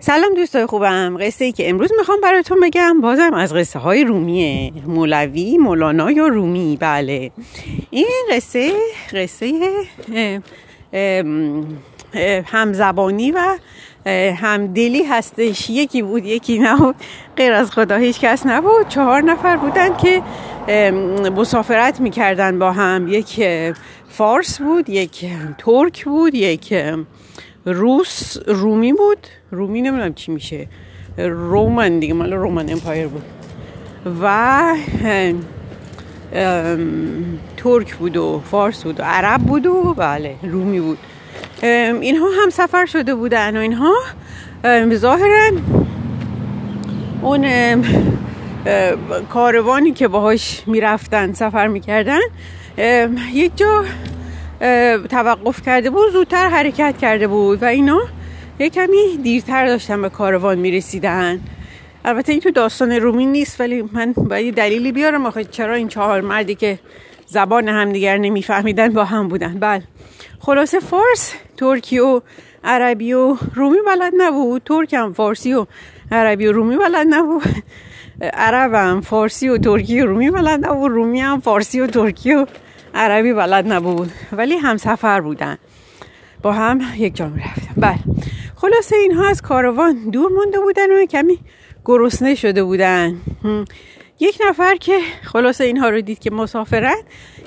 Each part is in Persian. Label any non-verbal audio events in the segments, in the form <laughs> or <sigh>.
سلام دوستای خوبم. قصه ای که امروز می‌خوام براتون بگم بازم از قصه های رومیه. مولوی مولانا یا رومی؟ بله. این قصه قصه همزبانی و همدلی هستش. یکی بود یکی نبود. غیر از خدا هیچ کس نبود. چهار نفر بودن که مسافرت می‌کردن با هم. یک فارس بود یک ترک بود یک روس رومی بود؟ رومی نمی‌دونم چی میشه. رومن دیگه مال رومن امپایر بود. و ترک بود و فارس بود و عرب بود و بله رومی بود. اینها هم سفر شده بودن و اینها ظاهرا اون کاروانی که باهاش می‌رفتن سفر می‌کردن یک جا توقف کرده بود زودتر حرکت کرده بود و اینا. یه کمی دیرتر داشتن به کاروان می‌رسیدن. البته این تو داستان رومی نیست ولی من باید دلیلی بیارم. آخه چرا این چهار مردی که زبان همدیگر نمیفهمیدن با هم بودن؟ بله. خلاصه فارس ترکی و عربی و رومی بلد نبود. ترک هم فارسی و عربی و رومی بلد نبود. <laughs> عرب هم فارسی و ترکی و رومی بلد نبود. رومی هم فارسی و ترکی و عربی بلد نبود ولی هم سفر بودن. با هم یک جا رفتن بله. خلاصه اینها از کاروان دور مونده بودن و کمی گرسنه شده بودن. یک نفر که خلاصه اینها رو دید که مسافرن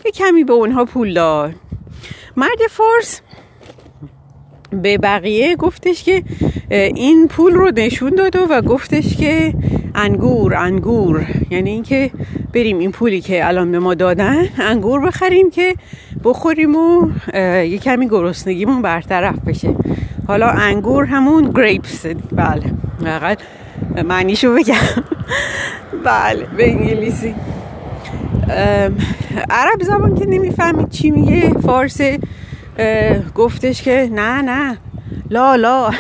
یک کمی به اونها پول داد. مرد فارس به بقیه گفتش که این پول رو نشون داد و گفتش که انگور انگور. یعنی اینکه بریم این پولی که الان به ما دادن انگور بخریم که بخوریم و یه کمی گرسنگیمون برطرف بشه. حالا انگور همون گریپس بله. فقط معنیشو بگم. <laughs> بله به انگلیسی. عرب زبان که نمی‌فهمید چی میگه فارس گفتش که نه نه. لا لا.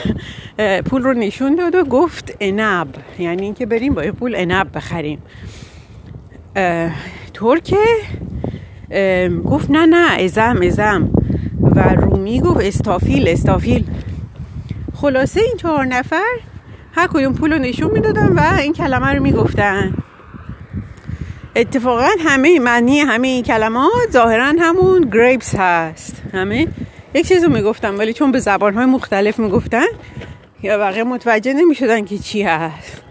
پول رو نشون داد و گفت انب یعنی اینکه بریم با این پول انب بخریم. ترکه. گفت نه نه ازم ازم. و رومی گفت استافیل استافیل. خلاصه این چهار نفر هر کدوم پول رو نشون می‌دادن و این کلمه رو می‌گفتن. اتفاقا همه معنی همه این کلمات ظاهرا همون گریپس هست. همه یک چیز رو می‌گفتن ولی چون به زبانهای مختلف می‌گفتن یا بقیه متوجه نمی‌شدن که چی هست.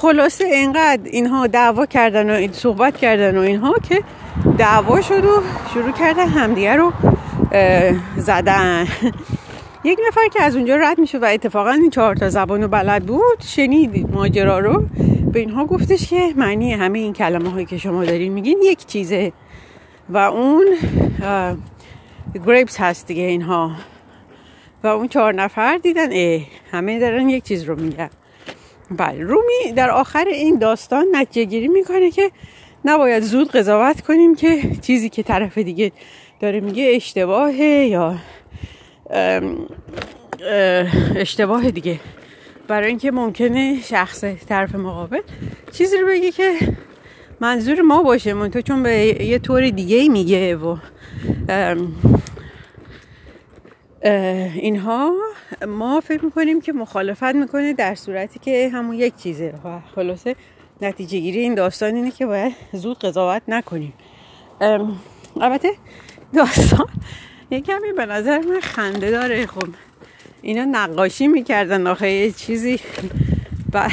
خلاصه اینقدر اینها دعوا کردن و این صحبت کردن و اینها که دعوا شد و شروع کردن همدیگه رو زدن. <laughs> یک نفر که از اونجا رد میشه و اتفاقا این چهار تا زبان بلد بود شنید ماجرا رو. به اینها گفتش که معنی همه این کلمه هایی که شما دارین میگین یک چیزه و اون گریپس هست دیگه اینها. و اون چهار نفر دیدن اه همه دارن یک چیز رو میگن. بله رومی در آخر این داستان نتیجه گیری می‌کنه که نباید زود قضاوت کنیم که چیزی که طرف دیگه داره میگه اشتباهه یا اشتباه دیگه. برای اینکه ممکنه شخص طرف مقابل چیزی رو بگی که منظور ما باشه من تو چون به یه طور دیگه میگه و اینها ما فکر می‌کنیم که مخالفت می‌کنه در صورتی که همون یک چیزه و خلاصه نتیجه گیری این داستان اینه که باید زود قضاوت نکنیم. البته داستان یه کمی به نظر من خنده داره. خب اینا نقاشی می‌کردن آخه یه چیزی بعد,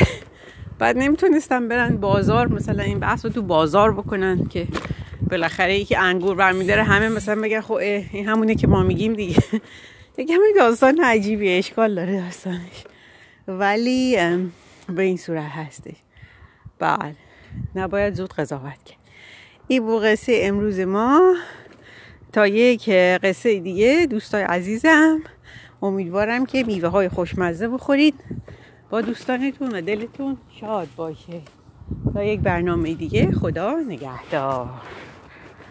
بعد نمی‌تونستن برن بازار مثلا این بحث رو تو بازار بکنن که بالاخره یکی انگور برمیداره همه مثلا بگن خب این همونه که ما میگیم دیگه. یه کمی داستان عجیبی اشکال داره داستانش. ولی به این صورت هستش. بله. نباید زود قضاوت کرد. این بود قصه امروز ما. تا یک قصه دیگه دوستای عزیزم امیدوارم که میوه های خوشمزه بخورید. با دوستانتون و دلتون شاد باشه. تا یک برنامه دیگه خدا نگهدار.